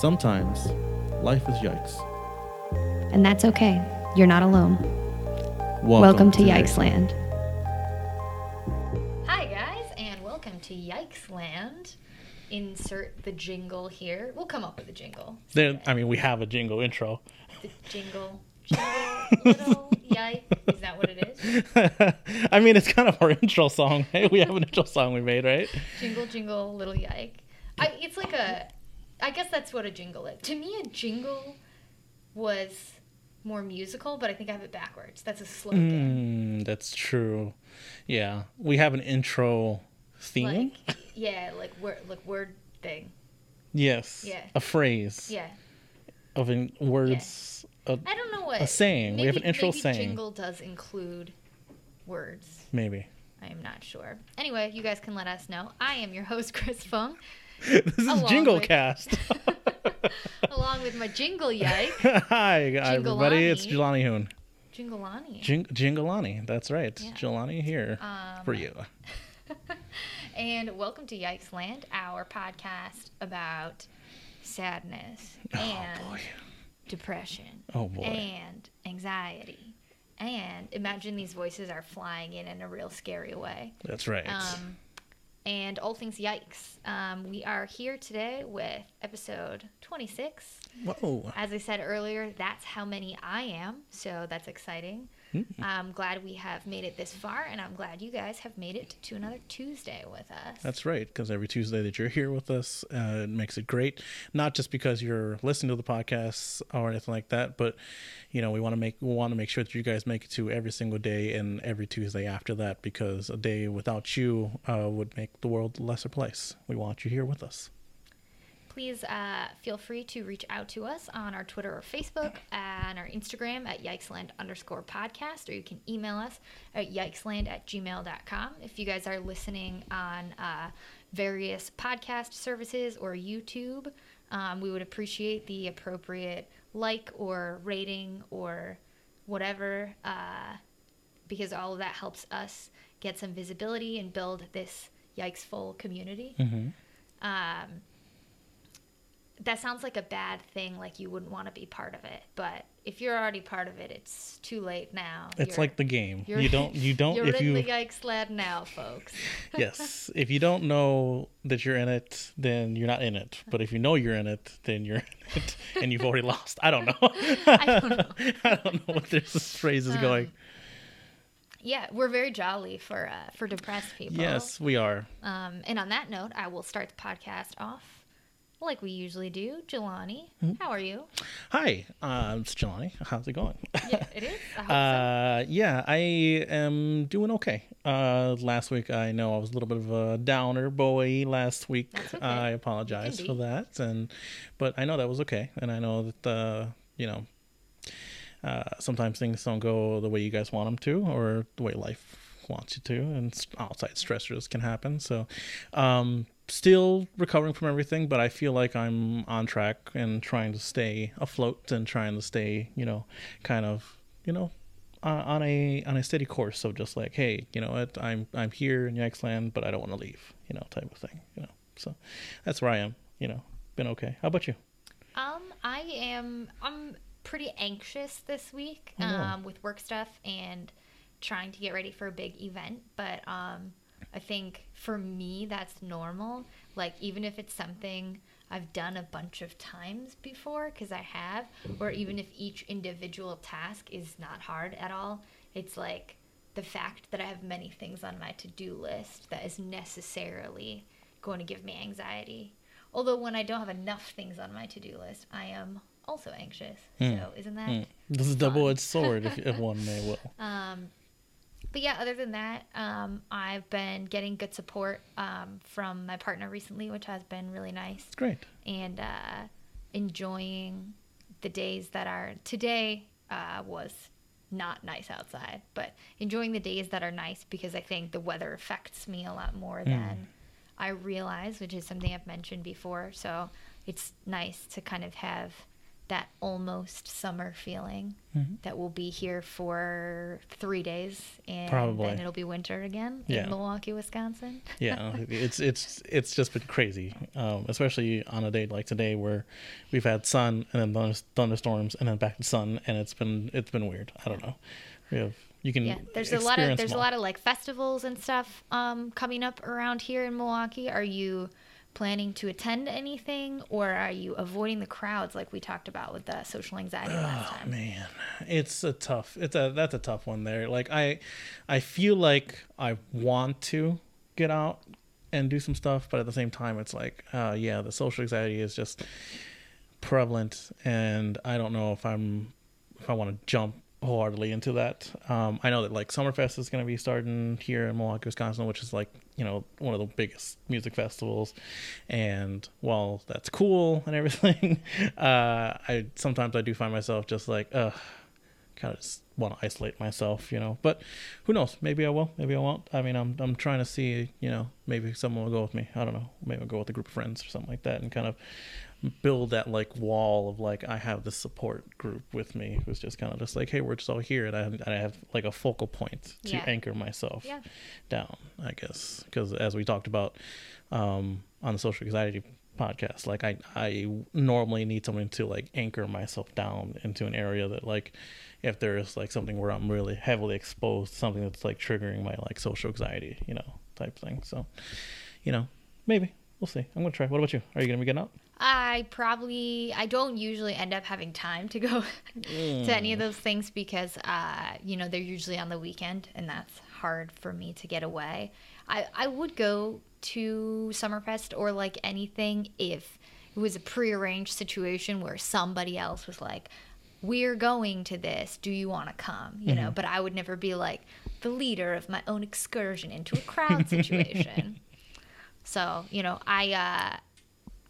Sometimes life is yikes. And that's okay. You're not alone. Welcome, to Yikes Land. Hi, guys, and welcome to Yikes Land. Insert the jingle here. We'll come up with a jingle. There, I mean, we have a jingle intro. The jingle, jingle, little yike. Is that what it is? I mean, it's kind of our intro song. Hey, we have an intro song we made, right? Jingle, jingle, little yike. I, it's like a. I guess that's what a jingle is. To me, a jingle was more musical, but I think I have it backwards. That's a slogan. Mm, that's true. Yeah, we have an intro theme. Like, yeah, like word, like word thing. yes. Yeah. A phrase Yeah. of in words. a- I don't know what A saying. We have an intro maybe saying. Jingle does include words. maybe. I am not sure. Anyway, you guys can let us know. I am your host, Chris Fung, this is Along Jingle with- Cast. along with my jingle yike, Hi, everybody. It's. Jelani Hoon. Jingleani. Jing- Jingleani. That's right. Yeah. Jelani here Um, for you. and welcome to Yikes Land, our podcast about sadness and Oh boy. depression Oh boy. and anxiety. And imagine these voices are flying in in a real scary way. That's right. um, and all things yikes. Um, we are here today with episode 26. Whoa. As I said earlier, that's how many I am, so that's exciting. Mm-hmm. I'm glad we have made it this far, and I'm glad you guys have made it to another Tuesday with us. That's right, because every Tuesday that you're here with us, uh, it makes it great. Not just because you're listening to the podcasts or anything like that, but you know we want to make we want to make sure that you guys make it to every single day and every Tuesday after that, because a day without you uh, would make the world a lesser place. We want you here with us. Please uh, feel free to reach out to us on our Twitter or Facebook and our Instagram at yikesland underscore podcast, or you can email us at yikesland at gmail.com. If you guys are listening on uh, various podcast services or YouTube, um, we would appreciate the appropriate like or rating or whatever, uh, because all of that helps us get some visibility and build this Yikesful community. Um, that sounds like a bad thing, like you wouldn't want to be part of it. But if you're already part of it, it's too late now. It's You're- like the game. you're- don't you don't You're if in you the yikes lad now, folks. yes if you don't know that you're in it then you're not in it but if you know you're in it then you're in it and you've already lost i don't know I don't know. Um, i don't know what this phrase is going Yeah, we're very jolly for uh, for depressed people. yes we are Um, and on that note, I will start the podcast off like we usually do. Jelani, Hmm? how are you? hi uh, it's Jelani. how's it going Yeah, it is. I hope so. uh yeah i am doing okay uh last week i know i was a little bit of a downer boy last week okay. i apologize for that and but i know that was okay and i know that uh you know uh, sometimes things don't go the way you guys want them to or the way life wants you to and outside stressors can happen so um still recovering from everything but i feel like i'm on track and trying to stay afloat and trying to stay you know kind of you know uh, on a on a steady course of just like hey you know what i'm i'm here in Yikesland but i don't want to leave you know type of thing you know so that's where i am you know been okay how about you Um, I am. I'm pretty anxious this week Oh, no. um, with work stuff and trying to get ready for a big event. But um, I think for me that's normal. Like even if it's something I've done a bunch of times before, because I have, or even if each individual task is not hard at all, it's like the fact that I have many things on my to-do list that is necessarily going to give me anxiety. Although when I don't have enough things on my to-do list, I am also anxious. So isn't that? Hmm. this is a double-edged sword if, if one may will Um, but yeah, other than that, um, I've been getting good support um, from my partner recently, which has been really nice, great. And uh, enjoying the days that are today uh, was not nice outside, but enjoying the days that are nice because I think the weather affects me a lot more than I realize, which is something I've mentioned before. So it's nice to kind of have that almost summer feeling Mm-hmm. that will be here for three days and Probably. then it'll be winter again Yeah. in Milwaukee, Wisconsin. yeah it's it's it's just been crazy um, especially on a day like today where we've had sun and then thunderstorms and then back to sun and it's been it's been weird i don't know we have you can Yeah, there's a lot of there's a lot of like festivals and stuff um, coming up around here in Milwaukee. Are you planning to attend anything, or are you avoiding the crowds like we talked about with the social anxiety last Oh time? man, it's a tough. It's a that's a tough one there. Like I, I feel like I want to get out and do some stuff, but at the same time, it's like, uh, yeah, the social anxiety is just prevalent, and I don't know if I'm if I want to jump wholeheartedly into that. Um, I know that like Summerfest is going to be starting here in Milwaukee, Wisconsin, which is like you know one of the biggest music festivals, and while that's cool and everything, uh, I sometimes I do find myself just like, ugh, kind of just want to isolate myself, you know. But who knows? Maybe I will. Maybe I won't. I mean, I'm I'm trying to see, you know, maybe someone will go with me. I don't know. Maybe I'll go with a group of friends or something like that, and kind of build that like wall of like I have this support group with me who's just kind of just like, hey, we're just all here, and I have, I have like a focal point to Yeah. anchor myself Yeah. down. I guess because as we talked about um, on the social anxiety podcast, like I I normally need something to like anchor myself down into an area that like if there's like something where I'm really heavily exposed, something that's like triggering my like social anxiety, you know, type thing. So, you know, maybe we'll see. I'm gonna try. What about you? Are you gonna be getting out? I probably I don't usually end up having time to go to any of those things because uh, you know they're usually on the weekend and that's hard for me to get away. I I would go to Summerfest or like anything if it was a prearranged situation where somebody else was like we're going to this. Do you want to come? You know but i would never be like the leader of my own excursion into a crowd situation. So you know i uh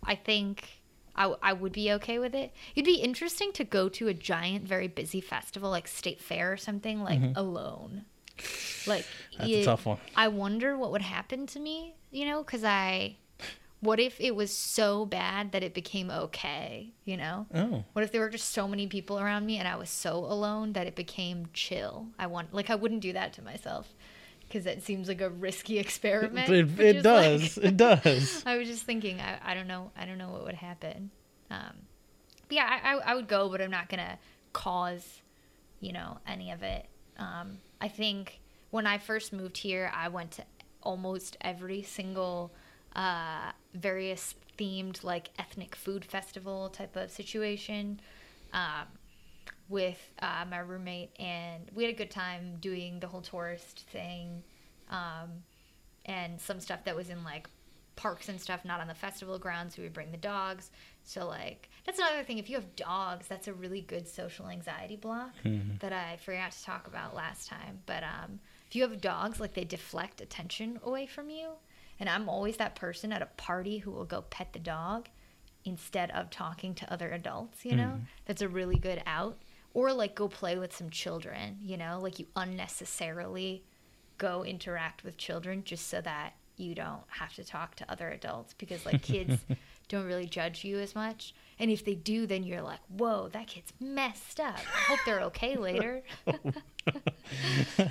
I think I, I would be okay with it. It'd be interesting to go to a giant, very busy festival like State Fair or something like alone. Like Mm-hmm. That's a tough one. I wonder what would happen to me, you know, because I. What if it was so bad that it became okay, you know? Oh, What if there were just so many people around me and I was so alone that it became chill? I want like I wouldn't do that to myself because it seems like a risky experiment. it, it does. like- it does. I was just thinking, I, I don't know, I don't know what would happen. Um, but yeah, I, I, I would go, but I'm not gonna cause, you know, any of it. Um, I think when I first moved here, I went to almost every single uh, various themed like ethnic food festival type of situation. Um, with uh, my roommate, and we had a good time doing the whole tourist thing, um, and some stuff that was in like parks and stuff, not on the festival grounds. We would bring the dogs. So like that's another thing. If you have dogs, that's a really good social anxiety block that I forgot to talk about last time. But um, if you have dogs, like they deflect attention away from you. And I'm always that person at a party who will go pet the dog instead of talking to other adults, you know? That's a really good out. Or like go play with some children, you know? Like you unnecessarily go interact with children just so that you don't have to talk to other adults because like kids don't really judge you as much. And if they do, then you're like, whoa, that kid's messed up. I hope they're okay later.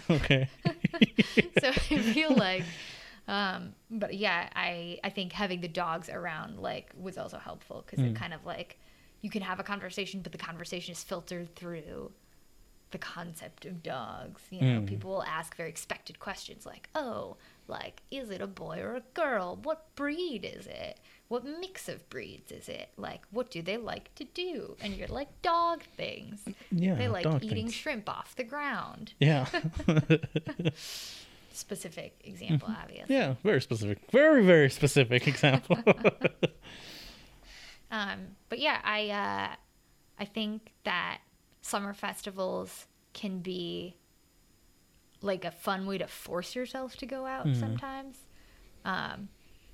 okay. so I feel like, um, but yeah, I I think having the dogs around like was also helpful because it kind of like you can have a conversation, but the conversation is filtered through the concept of dogs. You know, people will ask very expected questions like, "Oh, like is it a boy or a girl? What breed is it? What mix of breeds is it? Like, what do they like to do?" And you're like, "Dog things. Yeah. they like eating things. shrimp off the ground." Yeah. Specific example, obviously. Mm-hmm. yeah. Very specific. Very very specific example. Um, but yeah, I uh, I think that summer festivals can be like a fun way to force yourself to go out sometimes, um,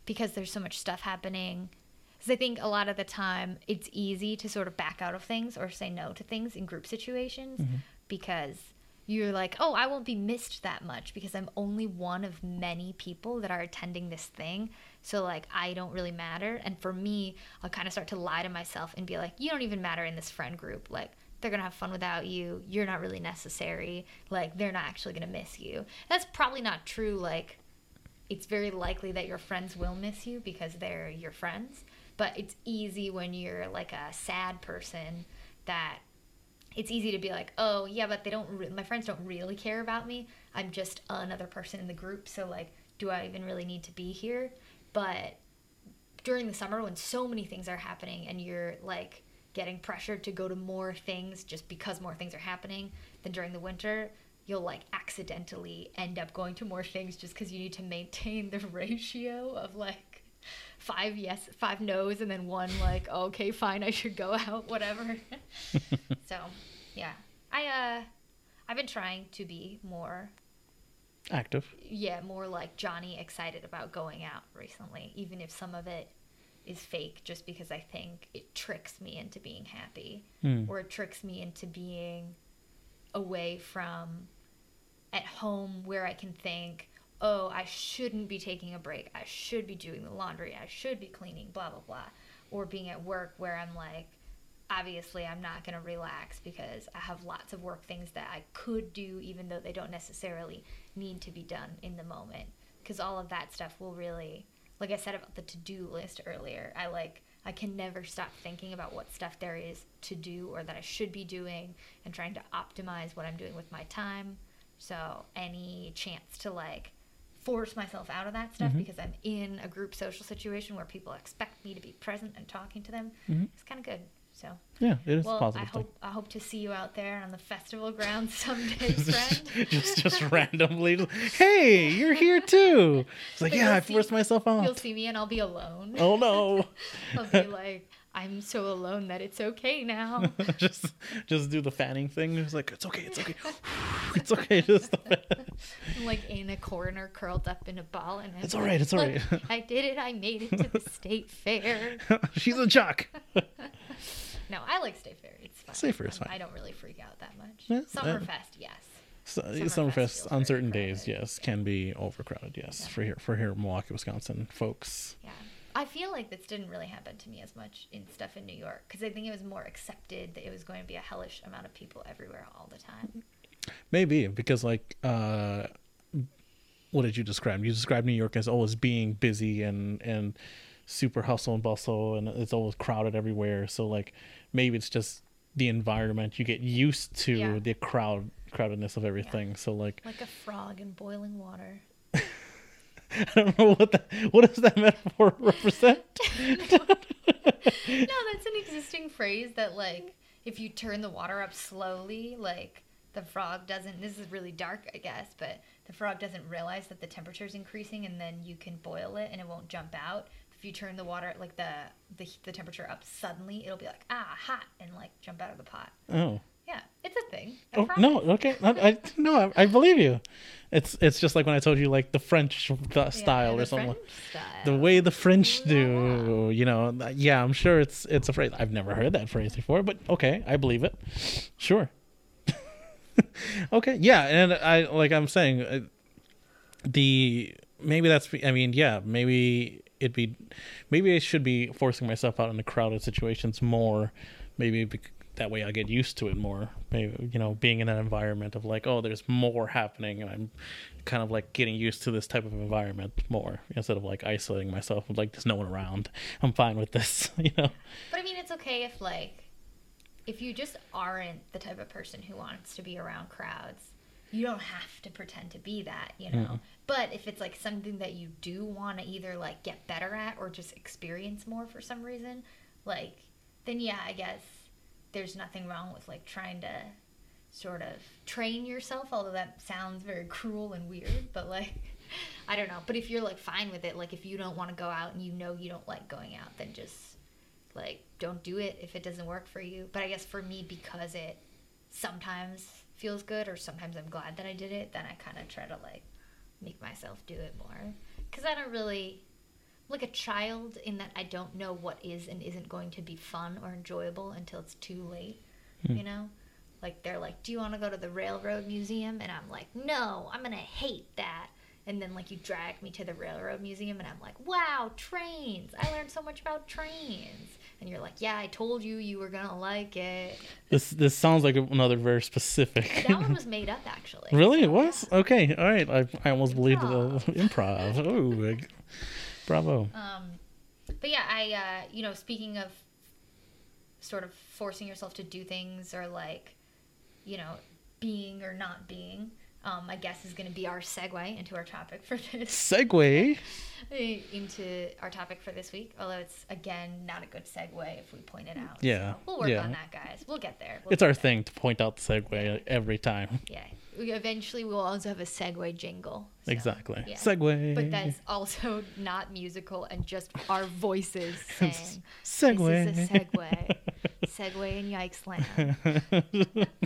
because there's so much stuff happening. Because I think a lot of the time it's easy to sort of back out of things or say no to things in group situations because you're like, oh, I won't be missed that much because I'm only one of many people that are attending this thing. So, like, I don't really matter. And for me, I'll kind of start to lie to myself and be like, you don't even matter in this friend group. Like, they're to have fun without you. You're not really necessary. Like, they're not actually to miss you. That's probably not true. Like, it's very likely that your friends will miss you because they're your friends. But it's easy when you're like a sad person that it's easy to be like, oh yeah, but they don't. Re- my friends don't really care about me. I'm just another person in the group. So like, do I even really need to be here? But during the summer, when so many things are happening, and you're like getting pressured to go to more things just because more things are happening than during the winter, you'll like accidentally end up going to more things just because you need to maintain the ratio of like five yes, five no's, and then one like, okay, fine, I should go out, whatever. so, yeah, I uh, I've been trying to be more active. Yeah, more like Johnny excited about going out recently, even if some of it is fake, just because I think it tricks me into being happy, Mm. or it tricks me into being away from at home where I can think, oh, I shouldn't be taking a break. I should be doing the laundry. I should be cleaning, blah, blah, blah. Or being at work where I'm like, obviously, I'm not going to relax because I have lots of work things that I could do, even though they don't necessarily need to be done in the moment. Because all of that stuff will really, like I said about the to do list earlier, I like, I can never stop thinking about what stuff there is to do or that I should be doing and trying to optimize what I'm doing with my time. So, any chance to like force myself out of that stuff Mhm. because I'm in a group social situation where people expect me to be present and talking to them, Mhm. it's kind of good. So, Yeah, it is well, I positive thing. hope I hope to see you out there on the festival grounds someday, friend. just just randomly hey you're here too it's like But yeah i see- forced myself You'll see me and I'll be alone. oh no I'll be like, I'm so alone that it's okay now. just just do the fanning thing it's like it's okay it's okay it's okay just I'm like in a corner, curled up in a ball, and I'm It's alright, it's alright. I did it. I made it to the state fair. she's a jock No, I like state fair. It's fine. State fair is Um, fine. I don't really freak out that much. Yeah, Summerfest, yes. so, Summerfest summerfest on certain days yes can be overcrowded yes Yeah. for here for here milwaukee wisconsin folks Yeah. I feel like this didn't really happen to me as much in stuff in New York because I think it was more accepted that it was going to be a hellish amount of people everywhere all the time. maybe because like uh what did you describe you described new york as always being busy and and super hustle and bustle and it's always crowded everywhere so like maybe it's just the environment you get used to Yeah. the crowd crowdedness of everything so like Like a frog in boiling water. i don't know what that what does that metaphor represent no, that's an existing phrase that like if you turn the water up slowly, like the frog doesn't this is really dark, I guess, but the frog doesn't realize that the temperature is increasing and then you can boil it and it won't jump out. If you turn the water like the the, the temperature up suddenly, it'll be like, ah, hot and like jump out of the pot. oh Yeah, it's a thing. I Oh promise. no! Okay, I, I no, I, I believe you. It's it's just like when I told you like the French th- style or something. The way the French do, you know. Yeah, I'm sure it's it's a phrase. I've never heard that phrase before, but okay, I believe it. Sure. okay, yeah, and I like I'm saying, uh, the maybe that's I mean, yeah, maybe it'd be maybe I should be forcing myself out into crowded situations more. Maybe that way I get used to it more. Maybe you know, being in an environment of like, oh, there's more happening, and I'm kind of like getting used to this type of environment more instead of like isolating myself. Like, there's no one around. I'm fine with this. You know. But I mean, it's okay if like if you just aren't the type of person who wants to be around crowds. You don't have to pretend to be that, you know. Mhm. But if it's like something that you do want to either like get better at or just experience more for some reason, like then yeah, I guess there's nothing wrong with like trying to sort of train yourself, although that sounds very cruel and weird, but like I don't know. But if you're like fine with it, like if you don't want to go out and you know you don't like going out, then just like don't do it if it doesn't work for you. But I guess for me because it sometimes feels good or sometimes I'm glad that I did it, then I kind of try to like make myself do it more cuz I don't really like a child in that I don't know what is and isn't going to be fun or enjoyable until it's too late, Hmm. you know? like they're like, "Do you want to go to the railroad museum?" And I'm like, "No, I'm gonna hate that." And then like you drag me to the railroad museum, and I'm like, "Wow, trains! I learned so much about trains." And you're like, "Yeah, I told you you were gonna like it." This this sounds like another very specific. That one was made up, actually. really, it was okay. All right, I, I almost believed the improv. Oh, bravo. Um, but yeah, I uh, you know, speaking of sort of forcing yourself to do things or like, you know, being or not being. Um, I guess is going to be our segue into our topic for this. Segue into our topic for this week. Although it's again not a good segue if we point it out. Yeah, so we'll work yeah. on that, guys. We'll get there. We'll it's get our there. thing to point out the segue every time. Yeah. We eventually we'll also have a segue jingle. so, exactly. yeah. Segue. But that's also not musical and just our voices saying. segue. This is a segue. segue in Yikes Land.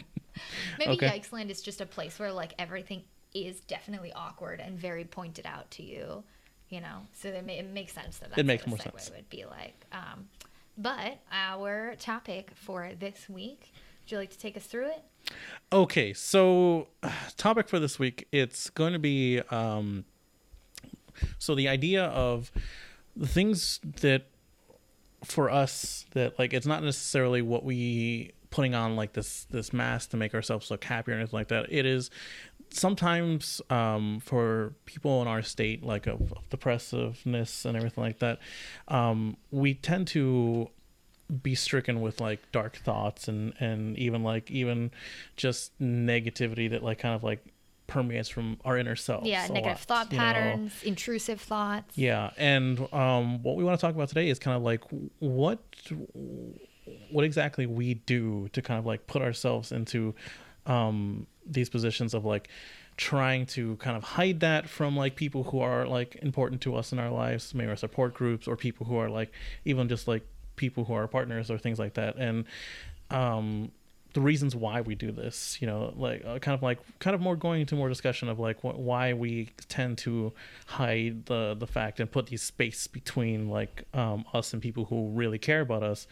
Maybe Okay. Yikes Land is just a place where like everything is definitely awkward and very pointed out to you, you know. So it, ma- it makes sense that that's It makes what more sense. would be like. Um, but our topic for this week, would you like to take us through it? Okay, so topic for this week it's going to be um so the idea of the things that for us that like it's not necessarily what we putting on like this this mask to make ourselves look happier and anything like that. It is sometimes um for people in our state like of, of depressiveness and everything like that um we tend to be stricken with like dark thoughts and and even like even just negativity that like kind of like permeates from our inner selves. yeah, negative lot, thought you know? patterns, intrusive thoughts. Yeah, and um, what we want to talk about today is kind of like what what exactly we do to kind of like put ourselves into um, these positions of like trying to kind of hide that from like people who are like important to us in our lives, maybe our support groups or people who are like even just like people who are partners or things like that, and um, the reasons why we do this you know like uh, kind of like kind of more going into more discussion of like wh- why we tend to hide the the fact and put these space between like um us and people who really care about us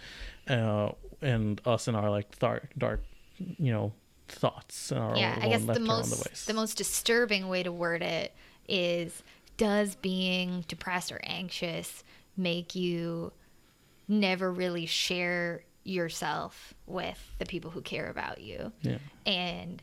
uh and us and our like dark dark you know thoughts and our yeah i guess the most the most disturbing way to word it is does being depressed or anxious make you never really share yourself with the people who care about you. Yeah. And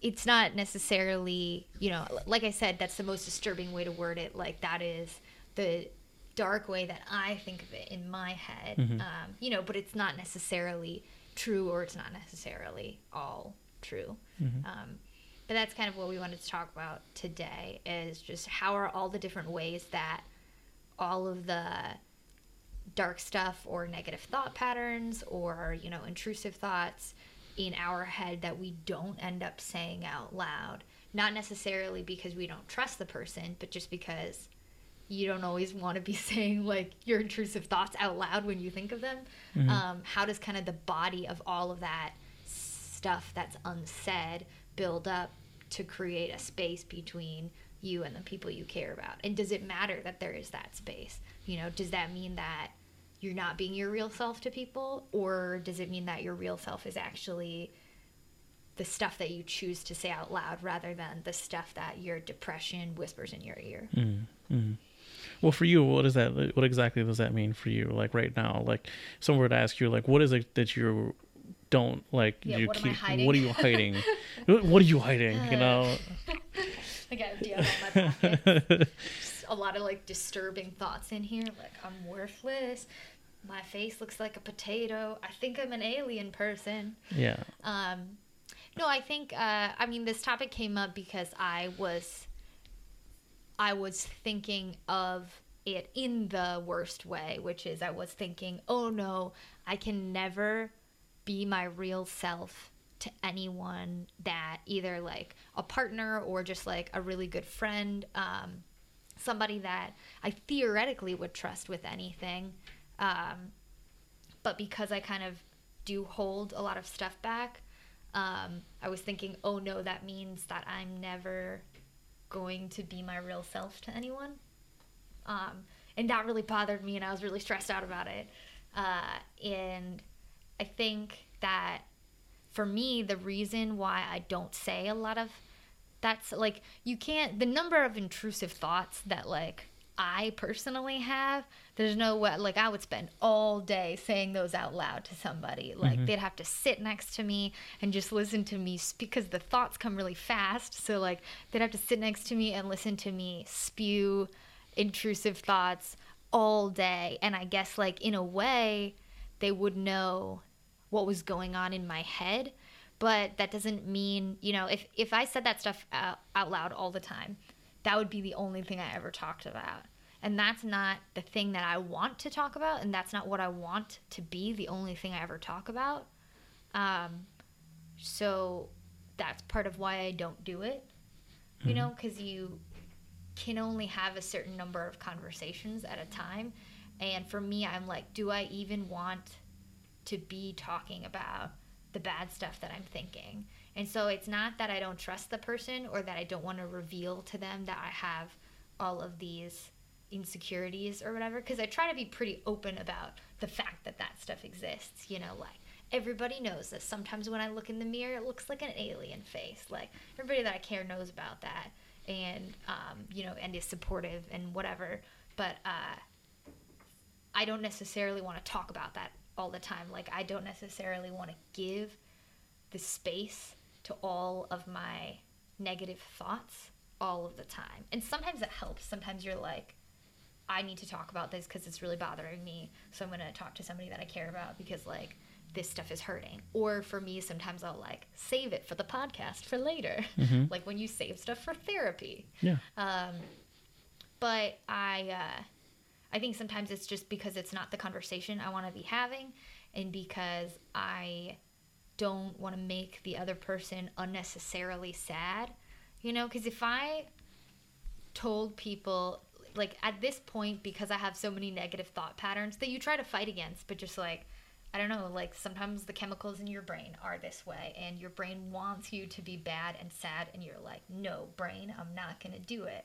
it's not necessarily you know like i said that's the most disturbing way to word it. Like that is the dark way that i think of it in my head. Um, you know but it's not necessarily true or it's not necessarily all true. Um, but that's kind of what we wanted to talk about today is just how are all the different ways that all of the dark stuff or negative thought patterns or you know intrusive thoughts in our head that we don't end up saying out loud. Not necessarily because we don't trust the person but just because you don't always want to be saying like your intrusive thoughts out loud when you think of them. Um, how does kind of the body of all of that stuff that's unsaid build up to create a space between you and the people you care about? And does it matter that there is that space you know does that mean that you're not being your real self to people? Or does it mean that your real self is actually the stuff that you choose to say out loud rather than the stuff that your depression whispers in your ear? Mm, mm. Well for you what is that what exactly does that mean for you like right now? Like someone were to ask you like what is it that you don't like Yeah, you what keep what are you hiding? What are you hiding you know? I have DL on my pocket a lot of like disturbing thoughts in here like i'm worthless my face looks like a potato i think i'm an alien person. Yeah. Um, no, I think uh, I mean this topic came up because I was I was thinking of it in the worst way, which is I was thinking, oh no, I can never be my real self to anyone that either like a partner or just like a really good friend, um, somebody that I theoretically would trust with anything. Um, but because I kind of do hold a lot of stuff back, um, I was thinking, oh no, that means that I'm never going to be my real self to anyone. Um, and that really bothered me, and I was really stressed out about it. Uh, and I think that for me, the reason why I don't say a lot of that's like you can't the number of intrusive thoughts that like I personally have, there's no way like I would spend all day saying those out loud to somebody. Like mm-hmm. they'd have to sit next to me and just listen to me because the thoughts come really fast. So like they'd have to sit next to me and listen to me spew intrusive thoughts all day. And I guess like in a way they would know what was going on in my head but that doesn't mean you know if if i said that stuff out, out loud all the time that would be the only thing i ever talked about. And that's not the thing that i want to talk about and that's not what i want to be the only thing i ever talk about. Um, so that's part of why i don't do it you mm-hmm. know because you can only have a certain number of conversations at a time. And for me i'm like do i even want to be talking about the bad stuff that I'm thinking. And so it's not that I don't trust the person or that I don't want to reveal to them that I have all of these insecurities or whatever because I try to be pretty open about the fact that that stuff exists, you know, like everybody knows this. Sometimes when I look in the mirror, it looks like an alien face. Like everybody that I care knows about that and um, you know, and is supportive and whatever. But uh, I don't necessarily want to talk about that all the time. Like I don't necessarily want to give the space to all of my negative thoughts all of the time. And sometimes it helps. Sometimes you're like, I need to talk about this because it's really bothering me. So I'm going to talk to somebody that I care about because like this stuff is hurting. Or for me, sometimes I'll like save it for the podcast for later, mm-hmm. like when you save stuff for therapy. Yeah. Um, but I, uh, I think sometimes it's just because it's not the conversation I want to be having and because I don't want to make the other person unnecessarily sad. You know, because if I told people, like at this point, because I have so many negative thought patterns that you try to fight against, but just like, I don't know, like sometimes the chemicals in your brain are this way, and your brain wants you to be bad and sad, and you're like, no, brain, I'm not gonna do it.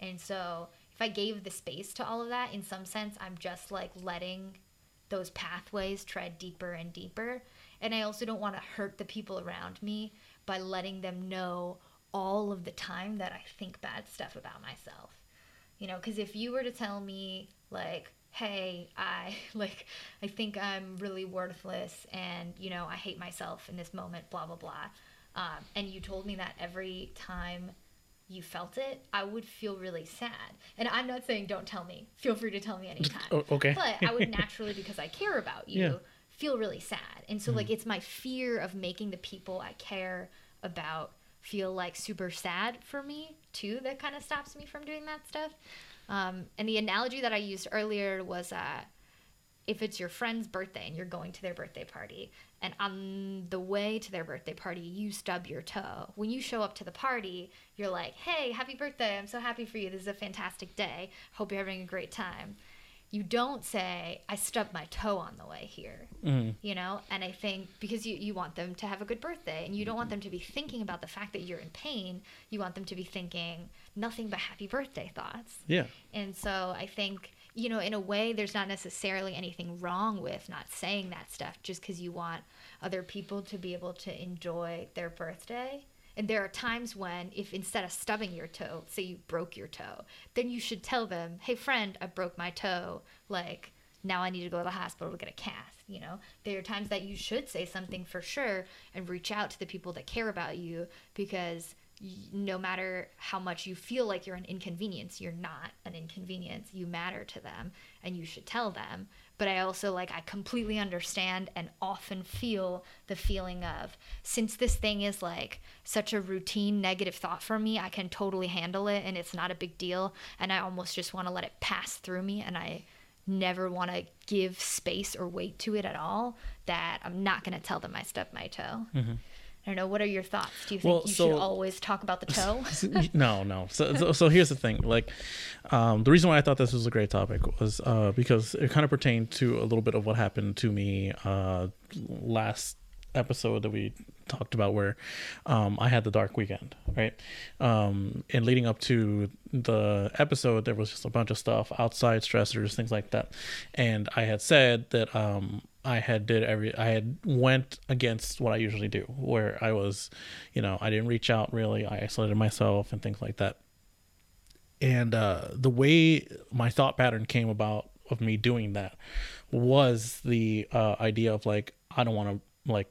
And so if I gave the space to all of that, in some sense, I'm just like letting those pathways tread deeper and deeper. And I also don't want to hurt the people around me by letting them know all of the time that I think bad stuff about myself. You know, because if you were to tell me, like, hey, I like I think I'm really worthless and, you know, I hate myself in this moment, blah blah blah. Um, and you told me that every time you felt it, I would feel really sad. And I'm not saying don't tell me. Feel free to tell me anytime. Oh, okay. But I would naturally, because I care about you, yeah. feel really sad. And so, mm like, it's my fear of making the people I care about feel like super sad for me, too, that kind of stops me from doing that stuff. Um, and the analogy that I used earlier was uh, if it's your friend's birthday and you're going to their birthday party and on the way to their birthday party you stub your toe. When you show up to the party you're like hey happy birthday. I'm so happy for you. This is a fantastic day. Hope you're having a great time. You don't say i stubbed my toe on the way here mm-hmm. you know? And i think because you, you want them to have a good birthday and you don't want them to be thinking about the fact that you're in pain you want them to be thinking nothing but happy birthday thoughts. Yeah. And so i think you know, in a way, there's not necessarily anything wrong with not saying that stuff just because you want other people to be able to enjoy their birthday. And there are times when, if instead of stubbing your toe, say you broke your toe, then you should tell them, hey, friend, I broke my toe. Like, now I need to go to the hospital to get a cast. You know, there are times that you should say something for sure and reach out to the people that care about you because no matter how much you feel like you're an inconvenience, you're not an inconvenience. You matter to them and you should tell them. But I also like, I completely understand and often feel the feeling of since this thing is like such a routine negative thought for me, I can totally handle it and it's not a big deal. And I almost just want to let it pass through me and I never want to give space or weight to it at all that I'm not going to tell them I stubbed my toe. Mm-hmm. I don't know. What are your thoughts? Do you think well, you so, should always talk about the toe? no, no. So, so, so, here's the thing. Like, um, the reason why I thought this was a great topic was uh, because it kind of pertained to a little bit of what happened to me uh, last episode that we talked about where um, I had the dark weekend, right? Um, and leading up to the episode, there was just a bunch of stuff outside stressors, things like that. And I had said that um, I had did every I had went against what I usually do, where I was, you know, I didn't reach out really. I isolated myself and things like that. And uh, the way my thought pattern came about of me doing that was the uh, idea of like I don't want to like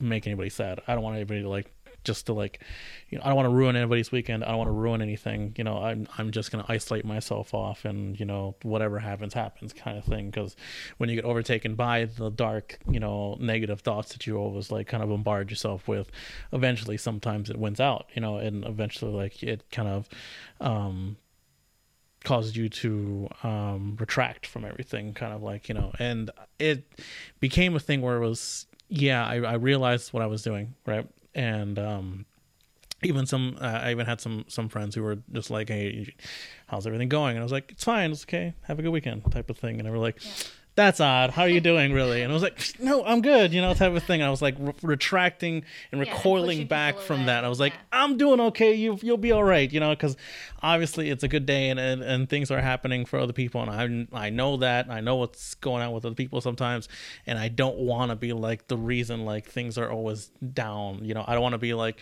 make anybody sad. I don't want anybody to like just to like you know I don't want to ruin anybody's weekend. I don't want to ruin anything. You know, I'm I'm just going to isolate myself off and, you know, whatever happens happens kind of thing because when you get overtaken by the dark, you know, negative thoughts that you always like kind of bombard yourself with, eventually sometimes it wins out, you know, and eventually like it kind of um causes you to um, retract from everything, kind of like you know. And it became a thing where it was, yeah, I, I realized what I was doing, right, and um, even some, uh, I even had some some friends who were just like, hey, how's everything going? And I was like, it's fine, it's okay, have a good weekend, type of thing, and they were like. Yeah that's odd. How are you doing, really? And I was like, no, I'm good, you know, type of thing. And I was like re- retracting and yeah, recoiling back from away. that. I was like, yeah. I'm doing okay. You you'll be all right, you know, because obviously it's a good day and, and and things are happening for other people, and I I know that I know what's going on with other people sometimes, and I don't want to be like the reason like things are always down. You know, I don't want to be like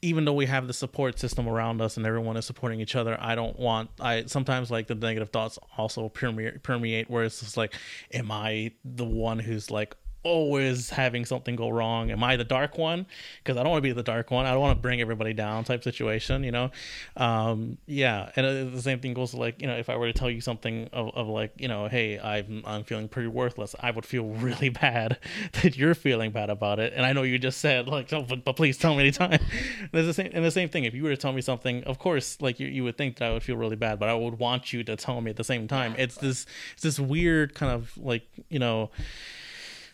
even though we have the support system around us and everyone is supporting each other, I don't want. I sometimes like the negative thoughts also permeate, permeate where it's just like, am I the one who's like always having something go wrong? Am I the dark one? Because I don't want to be the dark one. I don't want to bring everybody down type situation, you know? Um, yeah. And uh, the same thing goes to like, you know, if I were to tell you something of, of like, you know, hey, I'm, I'm feeling pretty worthless, I would feel really bad that you're feeling bad about it. And I know you just said like, oh, but, but please tell me anytime. There's the same, and the same thing. If you were to tell me something, of course, like you, you would think that I would feel really bad, but I would want you to tell me at the same time. It's this, it's this weird kind of like, you know,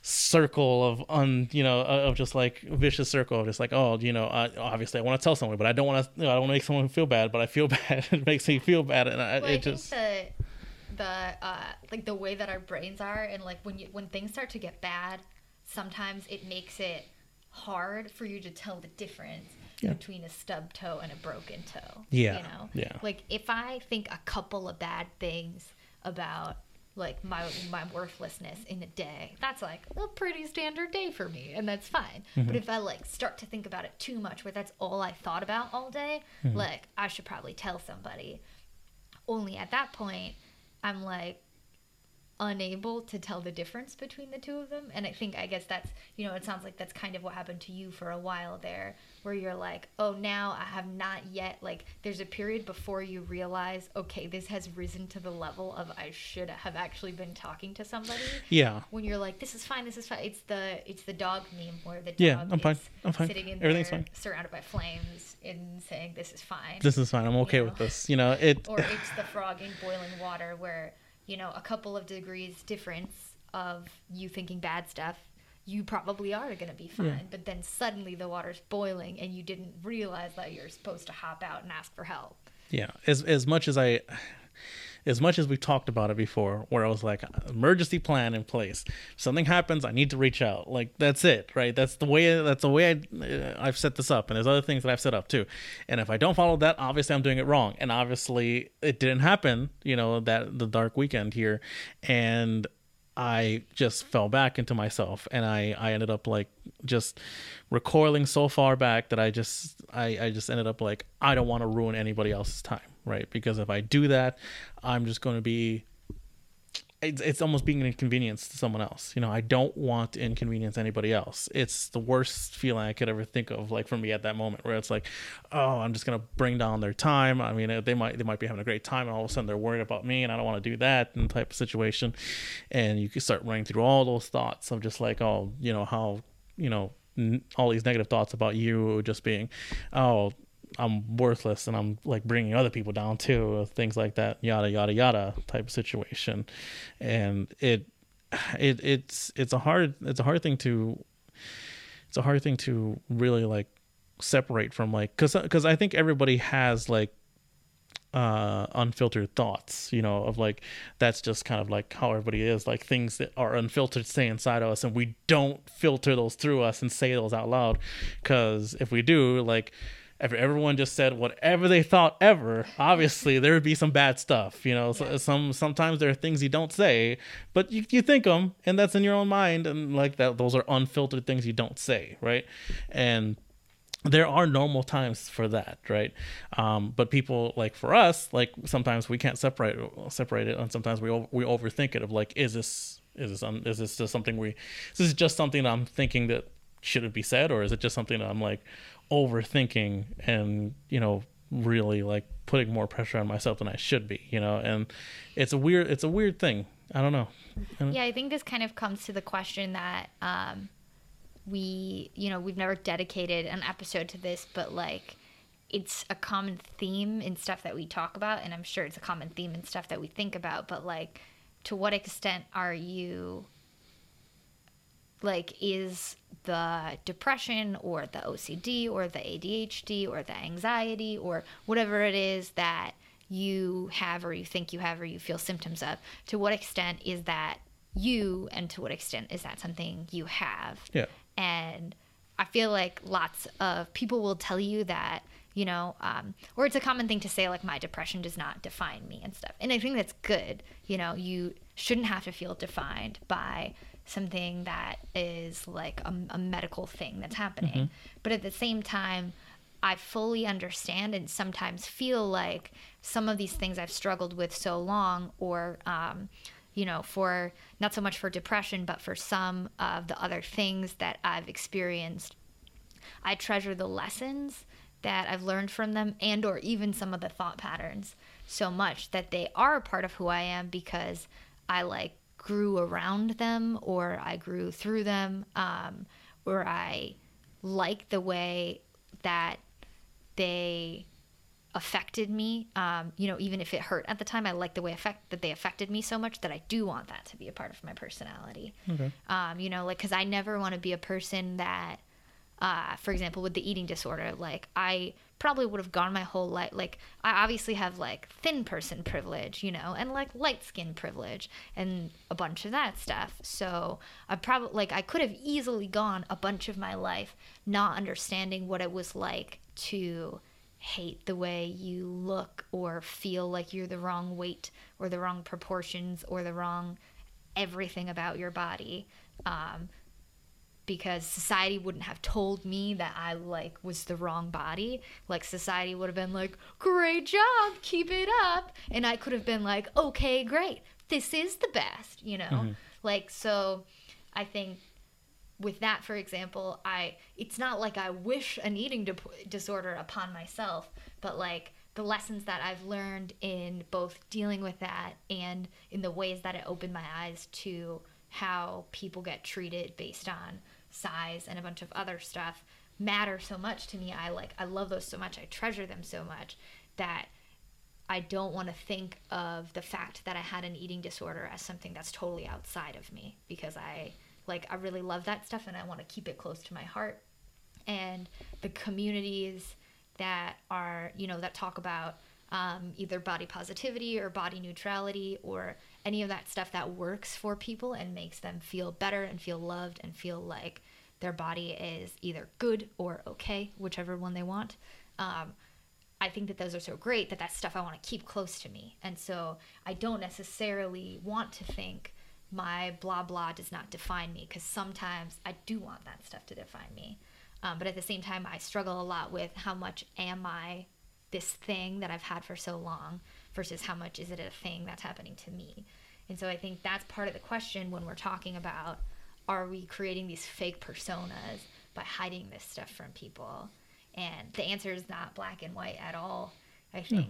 circle of un you know of just like vicious circle of just like oh you know I, obviously I want to tell someone but I don't want to you know, I don't want to make someone feel bad but I feel bad. It makes me feel bad and I, well, it I just the the uh like the way that our brains are and like when you when things start to get bad sometimes it makes it hard for you to tell the difference yeah. between a stub toe and a broken toe yeah you know? yeah. Like if I think a couple of bad things about like my my worthlessness in a day. That's like a pretty standard day for me and that's fine. Mm-hmm. but if i like start to think about it too much where that's all i thought about all day mm-hmm. like i should probably tell somebody. Only at that point i'm like unable to tell the difference between the two of them. And i think i guess that's you know it sounds like that's kind of what happened to you for a while there where you're like oh now i have not yet like there's a period before you realize okay this has risen to the level of i should have actually been talking to somebody. Yeah. When you're like this is fine this is fine it's the it's the dog meme where the dog yeah i'm fine. i'm fine. sitting in everything's there, fine. surrounded by flames and saying this is fine this is fine. I'm okay you know? with this you know? It or it's the frog in boiling water where you know, a couple of degrees difference of you thinking bad stuff, you probably are going to be fine. Yeah. But then suddenly the water's boiling and you didn't realize that you're supposed to hop out and ask for help. Yeah. As as much as I as much as we talked about it before, where I was like, emergency plan in place. If something happens, I need to reach out. Like that's it, right? That's the way. That's the way I, uh, I've set this up, and there's other things that I've set up too. And if I don't follow that, obviously I'm doing it wrong. And obviously it didn't happen. You know that the dark weekend here, and I just fell back into myself and I, I ended up like just recoiling so far back that I just I, I just ended up like I don't want to ruin anybody else's time right? Because if I do that, I'm just going to be it's, it's almost being an inconvenience to someone else. You know, I don't want to inconvenience anybody else. It's the worst feeling I could ever think of, like for me at that moment, where it's like, oh, I'm just gonna bring down their time. I mean, uh, they might they might be having a great time, and all of a sudden they're worried about me, and I don't want to do that, and type of situation. And you can start running through all those thoughts of just like, oh, you know, how, you know, all these negative thoughts about you just being, oh, I'm worthless and I'm like bringing other people down too, things like that, yada yada yada type of situation, and it, it it's it's a hard it's a hard thing to, it's a hard thing to really like separate from like because because I think everybody has like uh, unfiltered thoughts, you know, of like that's just kind of like how everybody is, like things that are unfiltered stay inside of us, and we don't filter those through us and say those out loud, because if we do, like if everyone just said whatever they thought ever, obviously there would be some bad stuff, you know. So, some sometimes there are things you don't say, but you you think them, and that's in your own mind, and like that, those are unfiltered things you don't say, right? And there are normal times for that right um, but people like for us like sometimes we can't separate separate it and sometimes we we overthink it of like is this is this um, is this just something we is this just something i'm thinking that shouldn't be said or is it just something that i'm like overthinking and you know really like putting more pressure on myself than i should be you know? And it's a weird it's a weird thing. I don't know. Yeah i think this kind of comes to the question that um we, you know, we've never dedicated an episode to this, but like it's a common theme in stuff that we talk about and I'm sure it's a common theme in stuff that we think about, but like to what extent are you like is the depression or the OCD or the ADHD or the anxiety or whatever it is that you have or you think you have or you feel symptoms of to what extent is that you and to what extent is that something you have yeah and I feel like lots of people will tell you that, you know, um, or it's a common thing to say, like, my depression does not define me and stuff. And I think that's good. You know, you shouldn't have to feel defined by something that is like a, a medical thing that's happening. Mm-hmm. But at the same time, I fully understand and sometimes feel like some of these things I've struggled with so long or, um, you know, for not so much for depression, but for some of the other things that I've experienced. I treasure the lessons that I've learned from them and or even some of the thought patterns so much that they are a part of who I am because I like grew around them or I grew through them um, or I like the way that they affected me. Um, you know, even if it hurt at the time, I like the way affect that they affected me so much that I do want that to be a part of my personality. Okay. Um, you know, like because I never want to be a person that, uh, for example, with the eating disorder, like I probably would have gone my whole life. Like I obviously have like thin person privilege, you know, and like light skin privilege and a bunch of that stuff. So I probably like I could have easily gone a bunch of my life not understanding what it was like to hate the way you look or feel like you're the wrong weight or the wrong proportions or the wrong everything about your body um, because society wouldn't have told me that I like was the wrong body. Like society would have been like, "Great job, keep it up," and I could have been like, "Okay, great, this is the best," you know. Mm-hmm. Like so, I think with that for example i it's not like i wish an eating di- disorder upon myself but like the lessons that i've learned in both dealing with that and in the ways that it opened my eyes to how people get treated based on size and a bunch of other stuff matter so much to me i like i love those so much i treasure them so much that I don't want to think of the fact that I had an eating disorder as something that's totally outside of me because I like I really love that stuff and I want to keep it close to my heart. And the communities that are, you know, that talk about um, either body positivity or body neutrality or any of that stuff that works for people and makes them feel better and feel loved and feel like their body is either good or okay, whichever one they want. Um, I think that those are so great that that's stuff I want to keep close to me. And so I don't necessarily want to think my blah blah does not define me because sometimes I do want that stuff to define me. Um, but at the same time, I struggle a lot with how much am I this thing that I've had for so long versus how much is it a thing that's happening to me. And so I think that's part of the question when we're talking about are we creating these fake personas by hiding this stuff from people? And the answer is not black and white at all, I think.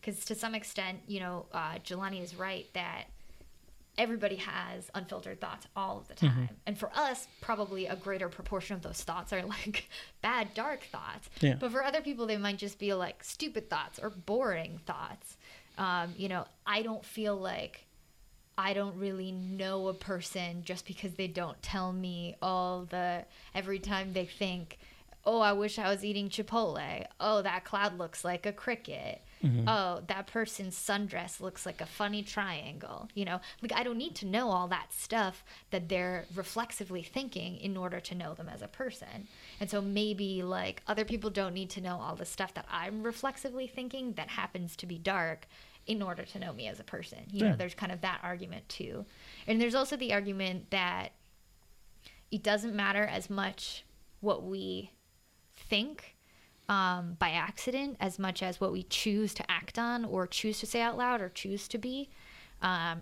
Because to some extent, you know, uh, Jelani is right that everybody has unfiltered thoughts all of the mm-hmm. time. Mm-hmm. And for us, probably a greater proportion of those thoughts are like bad, dark thoughts. Yeah. But for other people, they might just be like stupid thoughts or boring thoughts. Um, you know, I don't feel like I don't really know a person just because they don't tell me all the every time they think, oh, I wish I was eating Chipotle. Oh, that cloud looks like a cricket mm-hmm. oh, that person's sundress looks like a funny triangle. You know, like I don't need to know all that stuff that they're reflexively thinking in order to know them as a person. And so maybe like other people don't need to know all the stuff that I'm reflexively thinking that happens to be dark in order to know me as a person. You yeah. know, there's kind of that argument too. And there's also the argument that it doesn't matter as much what we think um, by accident as much as what we choose to act on or choose to say out loud or choose to be. Um,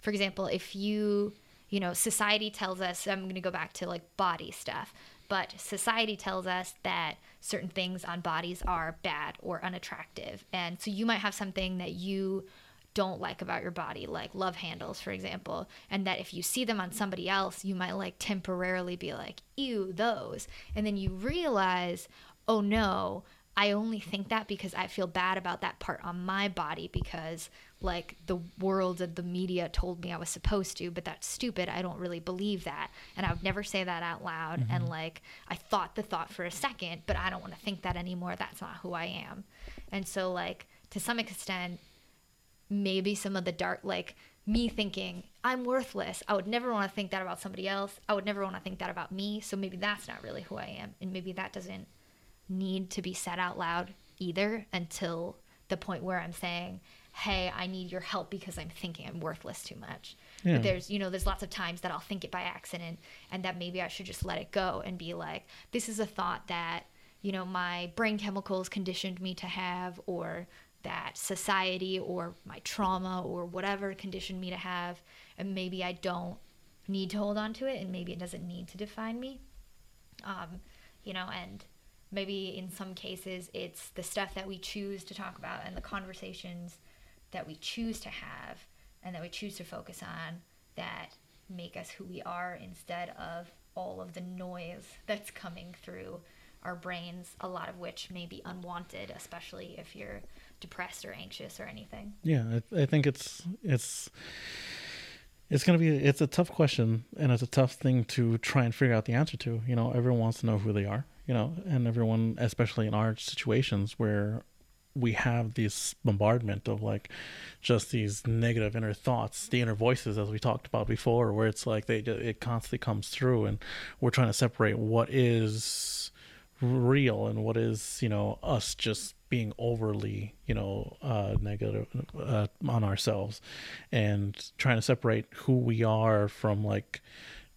for example, if you, you know, society tells us, I'm going to go back to like body stuff, but society tells us that certain things on bodies are bad or unattractive. And so you might have something that you don't like about your body, like love handles, for example, and that if you see them on somebody else, you might like temporarily be like, ew, those. And then you realize, oh no, I only think that because I feel bad about that part on my body because like the world of the media told me I was supposed to, but that's stupid. I don't really believe that. And I would never say that out loud. Mm-hmm. And like I thought the thought for a second, but I don't want to think that anymore. That's not who I am. And so like to some extent, maybe some of the dark like me thinking I'm worthless. I would never want to think that about somebody else. I would never want to think that about me. So maybe that's not really who I am. And maybe that doesn't need to be said out loud either until the point where I'm saying, "Hey, I need your help because I'm thinking I'm worthless too much." Yeah. But there's, you know, there's lots of times that I'll think it by accident and that maybe I should just let it go and be like, "This is a thought that, you know, my brain chemicals conditioned me to have or that society or my trauma or whatever conditioned me to have and maybe I don't need to hold on to it and maybe it doesn't need to define me." Um, you know, and maybe in some cases it's the stuff that we choose to talk about and the conversations that we choose to have and that we choose to focus on that make us who we are instead of all of the noise that's coming through our brains, a lot of which may be unwanted, especially if you're depressed or anxious or anything. Yeah, I, I think it's it's it's gonna be it's a tough question and it's a tough thing to try and figure out the answer to. You know, everyone wants to know who they are you know, and everyone, especially in our situations where we have this bombardment of like just these negative inner thoughts, the inner voices, as we talked about before, where it's like they it constantly comes through, and we're trying to separate what is real and what is you know us just being overly you know uh, negative uh, on ourselves, and trying to separate who we are from like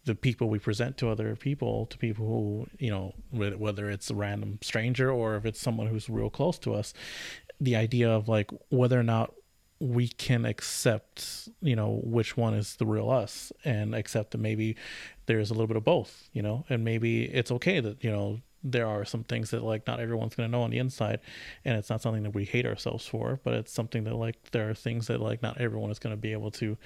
the people we present to other people to people who you know whether it's a random stranger or if it's someone who's real close to us the idea of like whether or not we can accept you know which one is the real us and accept that maybe there's a little bit of both you know and maybe it's okay that you know there are some things that like not everyone's going to know on the inside and it's not something that we hate ourselves for but it's something that like there are things that like not everyone is going to be able to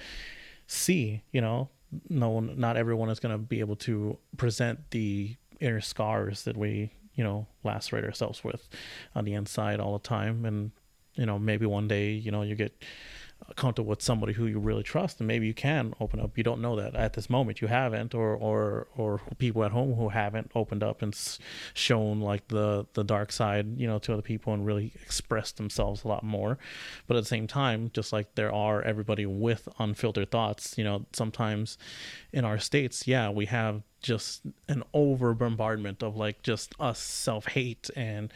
see you know no one, not everyone is going to be able to present the inner scars that we, you know, lacerate ourselves with on the inside all the time. And, you know, maybe one day, you know, you get comfortable with somebody who you really trust and maybe you can open up. You don't know that at this moment. You haven't or or or people at home who haven't opened up and shown like the the dark side you know to other people and really expressed themselves a lot more. But at the same time just like there are everybody with unfiltered thoughts you know sometimes in our states yeah we have just an over bombardment of like just us self hate and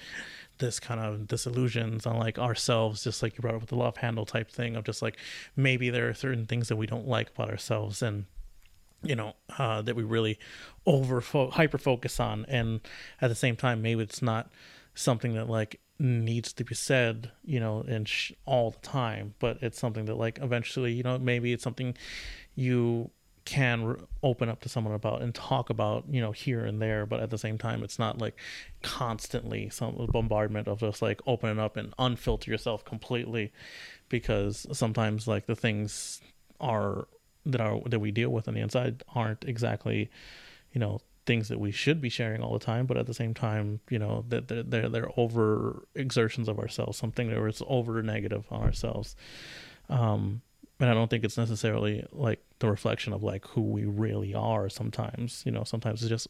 this kind of disillusions on like ourselves just like you brought up with the love handle type thing of just like maybe there are certain things that we don't like about ourselves and you know uh, that we really over hyper focus on. And at the same time maybe it's not something that like needs to be said you know and sh- all the time but it's something that like eventually you know maybe it's something you can re- open up to someone about and talk about you know here and there but at the same time it's not like constantly some bombardment of just like opening up and unfilter yourself completely because sometimes like the things are that are that we deal with on the inside aren't exactly you know things that we should be sharing all the time but at the same time you know that they're, they're, they're over exertions of ourselves something that was over negative on ourselves. Um and I don't think it's necessarily like the reflection of like who we really are sometimes you know sometimes it's just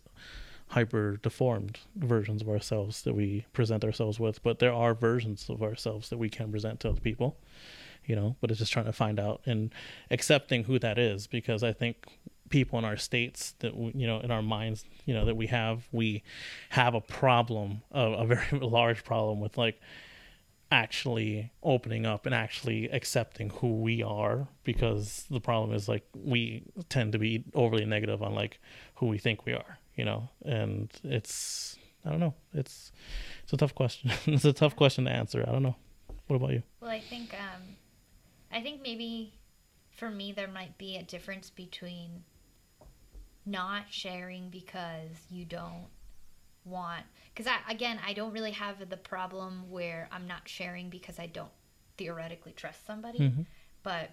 hyper deformed versions of ourselves that we present ourselves with, but there are versions of ourselves that we can present to other people, you know, but it's just trying to find out and accepting who that is because I think people in our states that we, you know in our minds you know that we have we have a problem a, a very large problem with like actually opening up and actually accepting who we are because the problem is like we tend to be overly negative on like who we think we are you know? And it's i don't know. It's it's a tough question. It's a tough question to answer. I don't know. What about you? Well i think um i think maybe for me there might be a difference between not sharing because you don't want because I again I don't really have the problem where I'm not sharing because I don't theoretically trust somebody, mm-hmm. but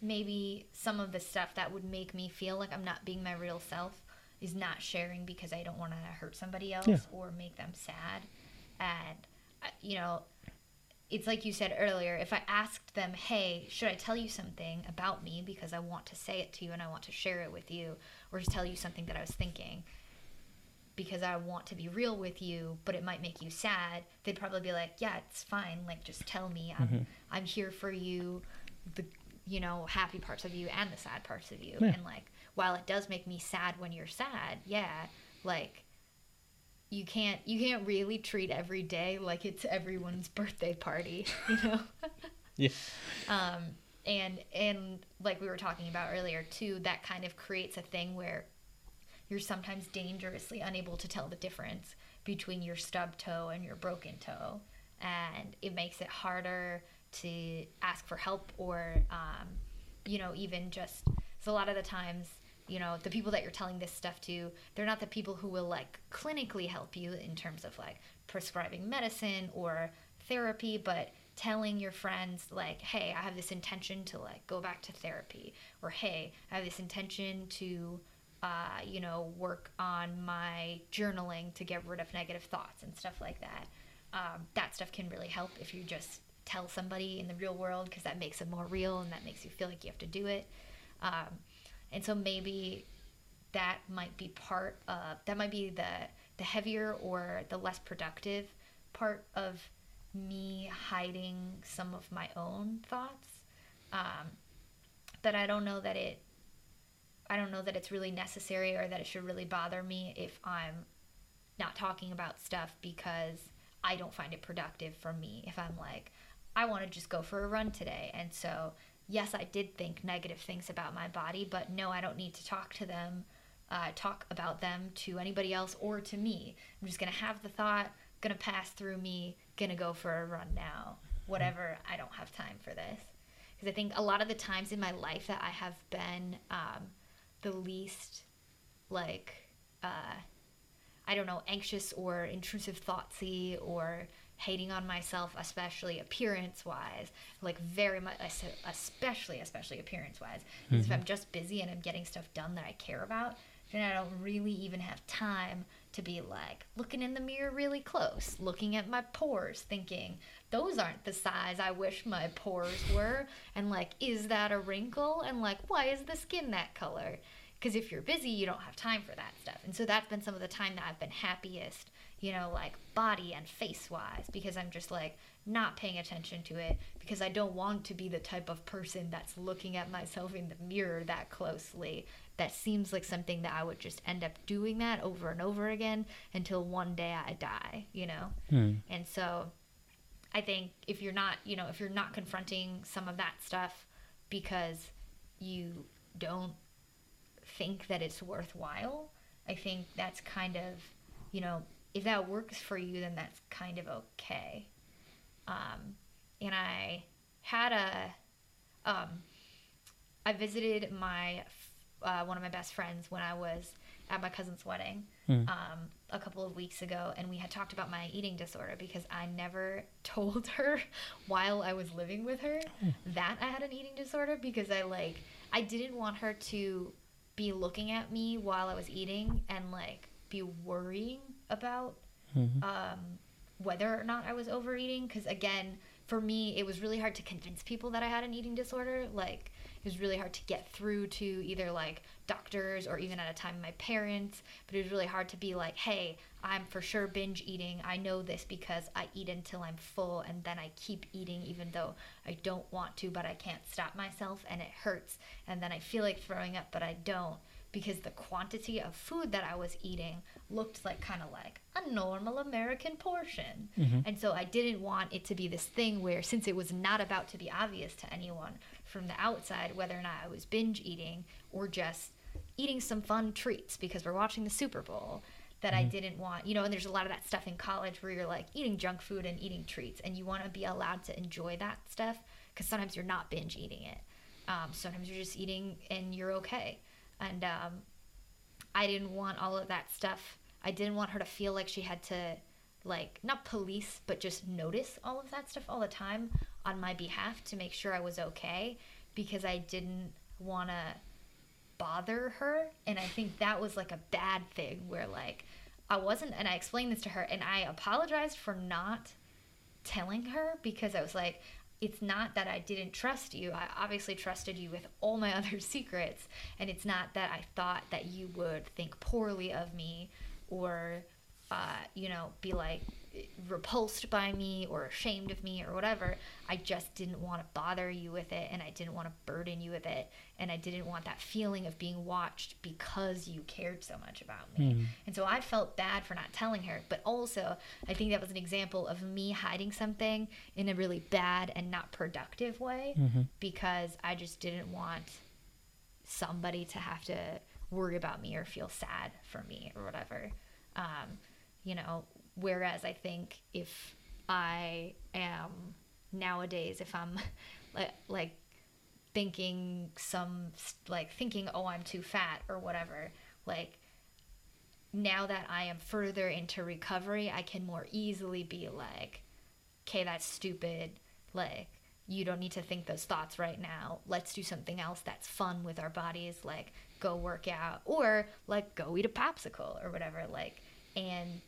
maybe some of the stuff that would make me feel like I'm not being my real self is not sharing because I don't want to hurt somebody else yeah. or make them sad. And you know, it's like you said earlier, if I asked them, "Hey, should I tell you something about me because I want to say it to you and I want to share it with you or just tell you something that I was thinking?" Because I want to be real with you, but it might make you sad, they'd probably be like, "Yeah, it's fine. Like just tell me. I'm mm-hmm. I'm here for you, the you know, happy parts of you and the sad parts of you." Yeah. And like while it does make me sad when you're sad, yeah, like you can't you can't really treat every day like it's everyone's birthday party, you know? yeah. Um and and like we were talking about earlier too, that kind of creates a thing where you're sometimes dangerously unable to tell the difference between your stub toe and your broken toe. And it makes it harder to ask for help or, um, you know, even just, so a lot of the times, you know, the people that you're telling this stuff to, they're not the people who will like clinically help you in terms of like prescribing medicine or therapy, but telling your friends like hey i have this intention to like go back to therapy or hey i have this intention to uh, you know, work on my journaling to get rid of negative thoughts and stuff like that. Um, that stuff can really help if you just tell somebody in the real world because that makes it more real and that makes you feel like you have to do it. Um, and so maybe that might be part of that might be the the heavier or the less productive part of me hiding some of my own thoughts. Um, but I don't know that it I don't know that it's really necessary or that it should really bother me if I'm not talking about stuff because I don't find it productive for me. If I'm like, I want to just go for a run today. And so, yes, I did think negative things about my body, but no, I don't need to talk to them, uh, talk about them to anybody else or to me. I'm just going to have the thought, going to pass through me, going to go for a run now. Whatever, I don't have time for this. Because I think a lot of the times in my life that I have been um, the least like uh, I don't know anxious or intrusive thoughtsy or hating on myself especially appearance wise like very much especially especially appearance wise mm-hmm. if i'm just busy and i'm getting stuff done that i care about then i don't really even have time to be like looking in the mirror really close looking at my pores thinking those aren't the size i wish my pores were. And like is that a wrinkle? And like why is the skin that color? Because if you're busy you don't have time for that stuff. And so that's been some of the time that i've been happiest you know like body and face wise because i'm just like not paying attention to it because i don't want to be the type of person that's looking at myself in the mirror that closely. That seems like something that i would just end up doing that over and over again until one day i die you know? Hmm. and so i think if you're not you know if you're not confronting some of that stuff because you don't think that it's worthwhile, I think that's kind of, you know, if that works for you, then that's kind of okay. Um, and I had a, um, I visited my, uh, one of my best friends when I was at my cousin's wedding mm. um, a couple of weeks ago, and we had talked about my eating disorder because I never told her while I was living with her mm. that I had an eating disorder because I like I didn't want her to be looking at me while I was eating and like be worrying about mm-hmm. um, whether or not I was overeating. Because again, for me, it was really hard to convince people that I had an eating disorder. Like it was really hard to get through to either like doctors or even at a time my parents. But it was really hard to be like, hey, I'm for sure binge eating. I know this because I eat until I'm full and then I keep eating even though I don't want to, but I can't stop myself and it hurts. And then I feel like throwing up, but I don't because the quantity of food that I was eating looked like kind of like a normal American portion. Mm-hmm. And so I didn't want it to be this thing where, since it was not about to be obvious to anyone from the outside whether or not I was binge eating or just eating some fun treats because we're watching the Super Bowl, that mm-hmm. I didn't want, you know, and there's a lot of that stuff in college where you're like eating junk food and eating treats and you want to be allowed to enjoy that stuff because sometimes you're not binge eating it. Um, sometimes you're just eating and you're okay and um, I didn't want all of that stuff. I didn't want her to feel like she had to, like, not police, but just notice all of that stuff all the time on my behalf to make sure I was okay because I didn't want to bother her. And I think that was like a bad thing where, like, I wasn't, and I explained this to her, and I apologized for not telling her because I was like, it's not that I didn't trust you. I obviously trusted you with all my other secrets. And it's not that I thought that you would think poorly of me or, uh, you know, be like, repulsed by me or ashamed of me or whatever. I just didn't want to bother you with it and I didn't want to burden you with it. And I didn't want that feeling of being watched because you cared so much about me. Mm. And so I felt bad for not telling her. But also, I think that was an example of me hiding something in a really bad and not productive way mm-hmm. because I just didn't want somebody to have to worry about me or feel sad for me or whatever. Um, you know, Whereas I think if I am nowadays, if I'm like, like thinking some, like thinking, oh, I'm too fat or whatever, like now that I am further into recovery, I can more easily be like, okay, that's stupid. Like, you don't need to think those thoughts right now. Let's do something else that's fun with our bodies, like go work out or like go eat a popsicle or whatever. Like, and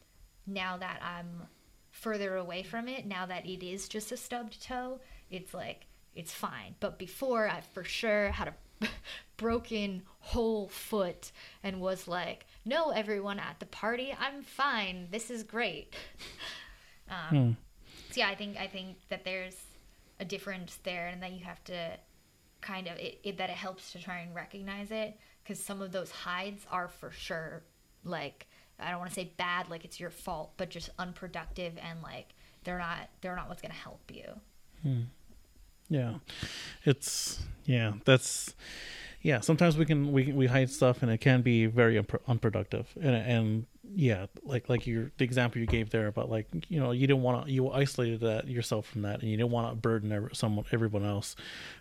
now that I'm further away from it, now that it is just a stubbed toe, it's like it's fine. But before, I for sure had a broken whole foot and was like, "No, everyone at the party, I'm fine. This is great." um, hmm. So yeah, I think I think that there's a difference there, and that you have to kind of it, it that it helps to try and recognize it because some of those hides are for sure like I don't want to say bad, like it's your fault, but just unproductive and like they're not they're not what's gonna help you. Hmm. Yeah, it's yeah that's yeah. Sometimes we can we we hide stuff and it can be very unpro- unproductive and and yeah like like your the example you gave there about like you know you didn't want to you isolated that yourself from that and you didn't want to burden every, someone everyone else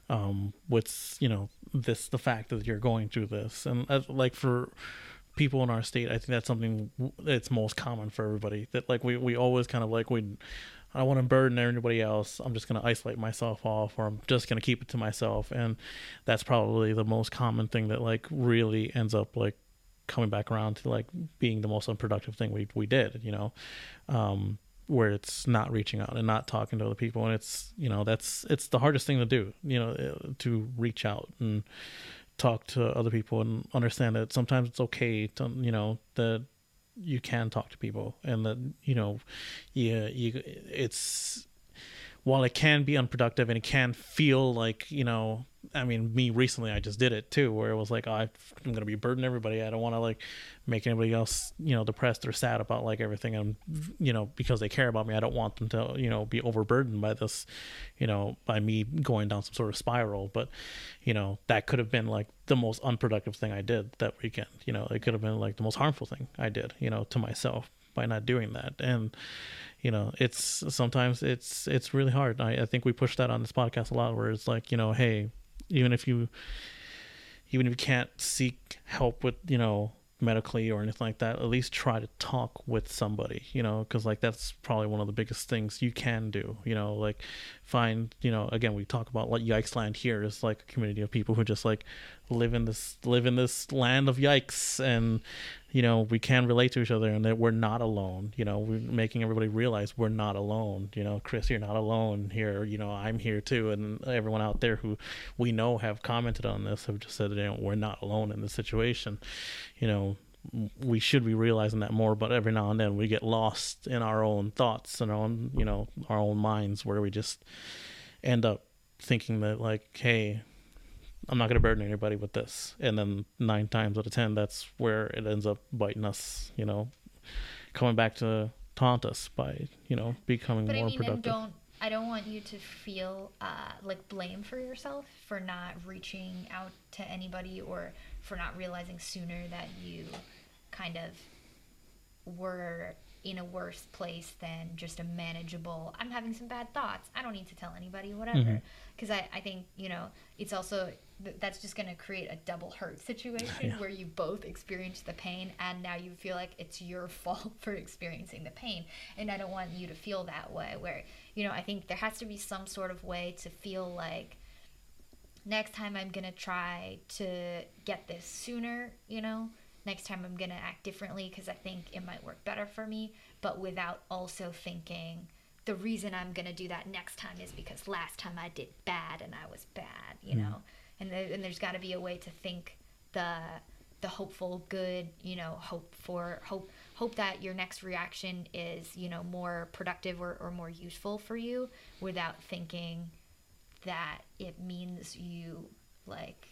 um with you know this the fact that you're going through this and as, like for people in our state, I think that's something that's most common for everybody. That like we we always kind of like we. I don't want to burden everybody else. I'm just going to isolate myself off, or I'm just going to keep it to myself. And that's probably the most common thing that like really ends up like coming back around to like being the most unproductive thing we we did. You know, um, where it's not reaching out and not talking to other people, and it's you know that's it's the hardest thing to do. You know, to reach out and talk to other people and understand that sometimes it's okay to you know that you can talk to people and that you know yeah you it's while it can be unproductive and it can feel like you know i mean me recently i just did it too where it was like oh, i'm gonna be burdening everybody. I don't want to like make anybody else you know depressed or sad about like everything and you know because they care about me. I don't want them to you know be overburdened by this you know by me going down some sort of spiral. But you know that could have been like the most unproductive thing i did that weekend. You know it could have been like the most harmful thing i did you know to myself by not doing that. And you know it's sometimes it's it's really hard. I, I think we push that on this podcast a lot where it's like you know hey even if you even if you can't seek help with you know medically or anything like that, at least try to talk with somebody, you know, because like that's probably one of the biggest things you can do, you know, like find, you know, again, we talk about like Yikes Land here is like a community of people who just like live in this live in this land of yikes and you know we can relate to each other and that we're not alone you know we're making everybody realize we're not alone you know chris you're not alone here you know i'm here too. And everyone out there who we know have commented on this have just said you know we're not alone in this situation you know we should be realizing that more but every now and then we get lost in our own thoughts and our own you know our own minds where we just end up thinking that like hey I'm not going to burden anybody with this. And then nine times out of ten, that's where it ends up biting us. You know, coming back to taunt us by you know becoming but more I mean, productive. don't I don't want you to feel uh, like blame for yourself for not reaching out to anybody or for not realizing sooner that you kind of were in a worse place than just a manageable i'm having some bad thoughts i don't need to tell anybody whatever because mm-hmm. I, I think you know it's also that's just going to create a double hurt situation yeah. where you both experience the pain and now you feel like it's your fault for experiencing the pain and i don't want you to feel that way where you know i think there has to be some sort of way to feel like next time i'm going to try to get this sooner you know next time i'm going to act differently because i think it might work better for me but without also thinking the reason i'm going to do that next time is because last time i did bad and i was bad you mm. know and, the, and there's got to be a way to think the the hopeful good you know hope for hope hope that your next reaction is you know more productive or, or more useful for you without thinking that it means you like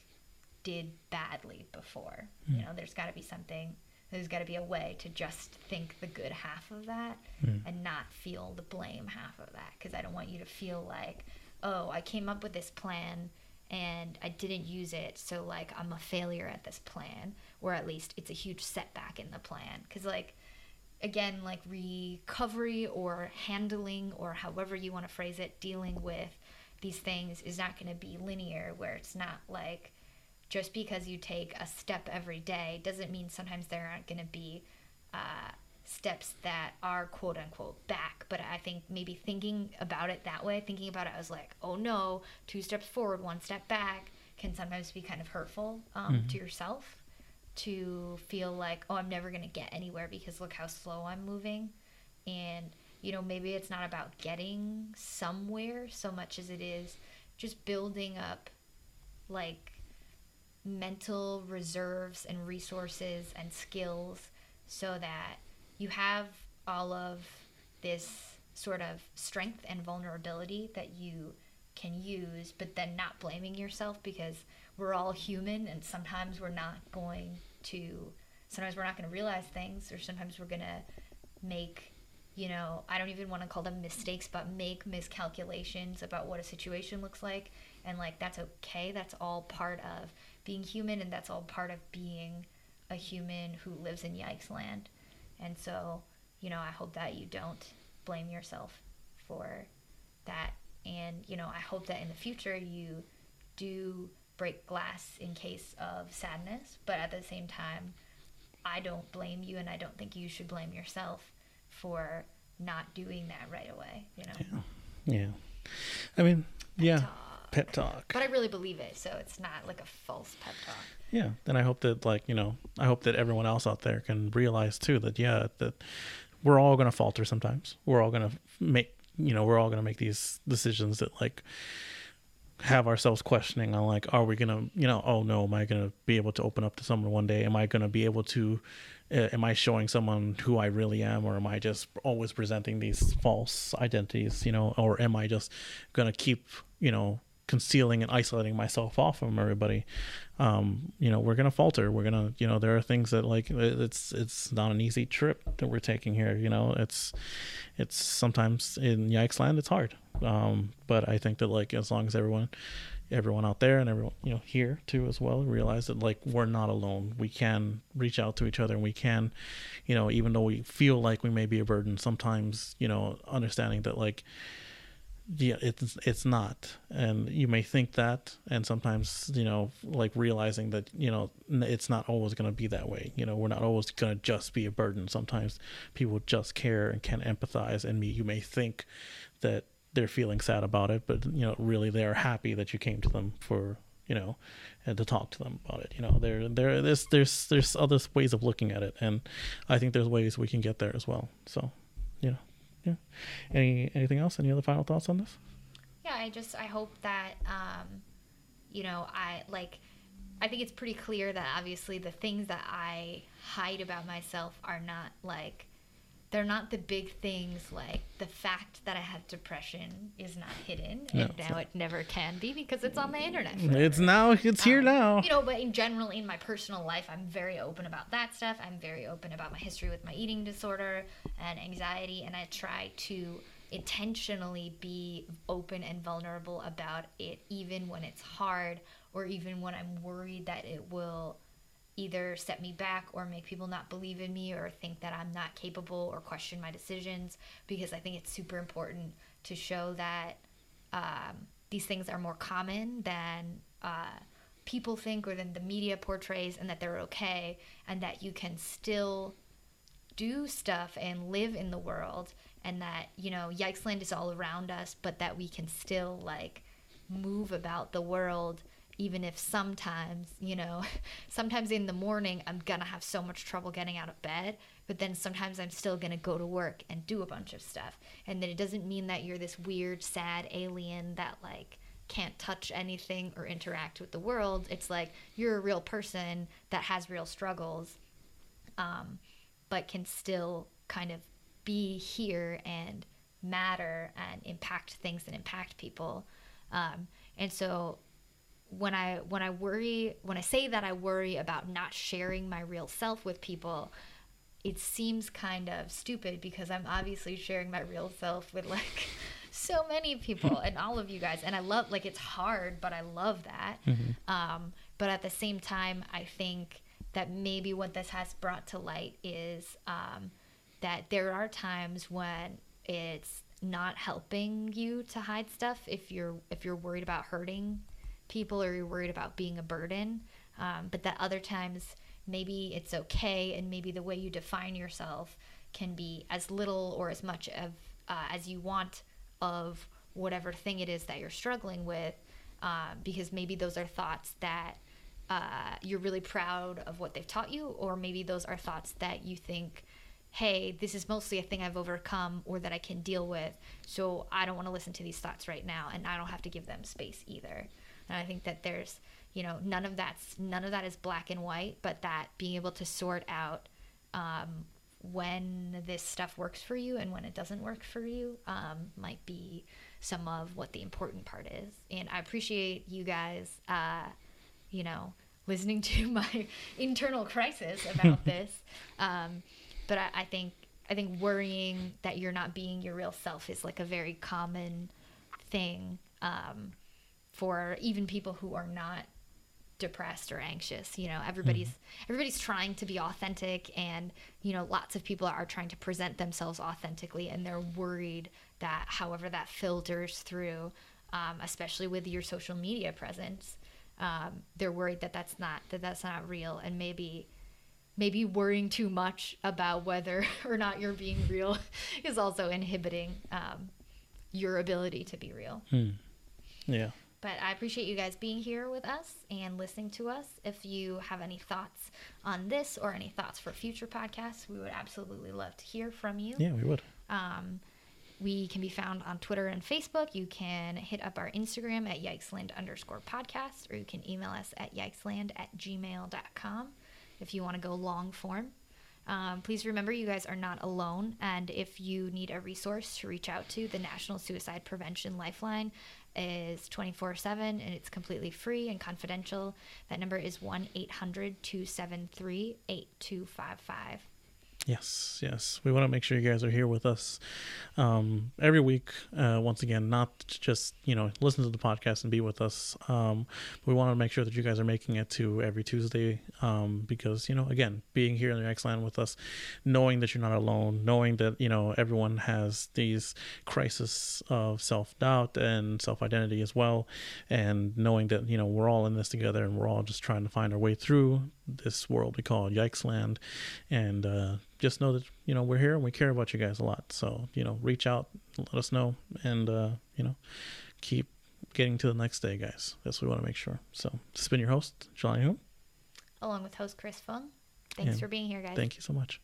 did badly before mm. you know there's got to be something there's got to be a way to just think the good half of that mm. and not feel the blame half of that because i don't want you to feel like oh i came up with this plan and I didn't use it, so like I'm a failure at this plan, or at least it's a huge setback in the plan. Because, like, again, like recovery or handling, or however you want to phrase it, dealing with these things is not going to be linear, where it's not like just because you take a step every day doesn't mean sometimes there aren't going to be uh, steps that are quote unquote back. But I think maybe thinking about it that way, thinking about it as like, oh no, two steps forward, one step back, can sometimes be kind of hurtful um, mm-hmm. to yourself to feel like, oh, I'm never going to get anywhere because look how slow I'm moving. And, you know, maybe it's not about getting somewhere so much as it is just building up like mental reserves and resources and skills so that you have all of this sort of strength and vulnerability that you can use, but then not blaming yourself because we're all human and sometimes we're not going to, sometimes we're not going to realize things or sometimes we're going to make, you know, I don't even want to call them mistakes, but make miscalculations about what a situation looks like. And like, that's okay. That's all part of being human and that's all part of being a human who lives in Yikes land. And so, you know, I hope that you don't blame yourself for that. And, you know, I hope that in the future you do break glass in case of sadness, but at the same time, I don't blame you and I don't think you should blame yourself for not doing that right away, you know? Yeah. Yeah. I mean, pep yeah. Talk. Pep talk. But I really believe it, so it's not like a false pep talk yeah Then i hope that like you know i hope that everyone else out there can realize too that yeah that we're all going to falter sometimes we're all going to make you know we're all going to make these decisions that like have ourselves questioning on like are we going to you know oh no am i going to be able to open up to someone one day am i going to be able to am i showing someone who i really am or am i just always presenting these false identities you know? Or am i just to keep you know concealing and isolating myself off from everybody? Um, you know we're gonna falter. We're gonna you know there are things that like it's it's not an easy trip that we're taking here you know? It's it's sometimes in yikes land it's hard. Um, but i think that like as long as everyone everyone out there and everyone you know here too as well realize that like we're not alone we can reach out to each other and we can you know even though we feel like we may be a burden sometimes you know understanding that like yeah, it's it's not, and you may think that, and sometimes you know, like realizing that you know it's not always going to be that way. You know, we're not always going to just be a burden. Sometimes people just care and can empathize, and me you may think that they're feeling sad about it, but you know, really they are happy that you came to them for you know, and to talk to them about it. You know, there there there's there's there's other ways of looking at it, and I think there's ways we can get there as well. So, you know yeah. Any anything else? Any other final thoughts on this? Yeah, I just I hope that um, you know I like. I think it's pretty clear that obviously the things that I hide about myself are not like they're not the big things like the fact that I have depression is not hidden no, and now not. it never can be because it's on the internet. Forever. It's now it's here um, now. You know, but in general in my personal life I'm very open about that stuff. I'm very open about my history with my eating disorder and anxiety and I try to intentionally be open and vulnerable about it even when it's hard or even when I'm worried that it will either set me back or make people not believe in me or think that I'm not capable or question my decisions because I think it's super important to show that um, these things are more common than uh, people think or than the media portrays and that they're okay and that you can still do stuff and live in the world and that you know yikesland is all around us but that we can still like move about the world even if sometimes, you know, sometimes in the morning I'm gonna have so much trouble getting out of bed, but then sometimes I'm still gonna go to work and do a bunch of stuff. And then it doesn't mean that you're this weird, sad alien that like can't touch anything or interact with the world. It's like you're a real person that has real struggles, um, but can still kind of be here and matter and impact things and impact people. Um, and so when I when I worry when I say that I worry about not sharing my real self with people, it seems kind of stupid because I'm obviously sharing my real self with like so many people and all of you guys and I love like it's hard but I love that. Mm-hmm. Um, but at the same time I think that maybe what this has brought to light is um, that there are times when it's not helping you to hide stuff if you're if you're worried about hurting people or you're worried about being a burden. Um, but that other times maybe it's okay and maybe the way you define yourself can be as little or as much of uh, as you want of whatever thing it is that you're struggling with uh, because maybe those are thoughts that uh, you're really proud of what they've taught you or maybe those are thoughts that you think hey this is mostly a thing i've overcome or that i can deal with so i don't want to listen to these thoughts right now and i don't have to give them space either and I think that there's, you know, none of that's none of that is black and white, but that being able to sort out um, when this stuff works for you and when it doesn't work for you um, might be some of what the important part is. And I appreciate you guys, uh, you know, listening to my internal crisis about this. Um, but I, I think I think worrying that you're not being your real self is like a very common thing. Um, for even people who are not depressed or anxious you know everybody's mm-hmm. everybody's trying to be authentic and you know lots of people are trying to present themselves authentically and they're worried that however that filters through um, especially with your social media presence um, they're worried that that's not that that's not real and maybe maybe worrying too much about whether or not you're being real is also inhibiting um, your ability to be real hmm. yeah but I appreciate you guys being here with us and listening to us. If you have any thoughts on this or any thoughts for future podcasts, we would absolutely love to hear from you. Yeah, we would. Um, we can be found on Twitter and Facebook. You can hit up our Instagram at yikesland underscore podcast, or you can email us at yikesland at gmail.com if you want to go long form. Um, please remember you guys are not alone. And if you need a resource to reach out to, the National Suicide Prevention Lifeline is 24 7 and it's completely free and confidential. That number is 1 800 273 8255. Yes, yes. We want to make sure you guys are here with us um, every week. Uh, once again, not just you know listen to the podcast and be with us. Um, we want to make sure that you guys are making it to every Tuesday um, because you know again being here in the Yikesland with us, knowing that you're not alone, knowing that you know everyone has these crises of self doubt and self identity as well, and knowing that you know we're all in this together and we're all just trying to find our way through this world we call Yikesland, and uh, just know that you know we're here and we care about you guys a lot. So you know, reach out, let us know, and uh, you know, keep getting to the next day, guys. That's what we want to make sure. So this has been your host, Jelani Hu. Along with host Chris Fung. Thanks and for being here, guys. Thank you so much.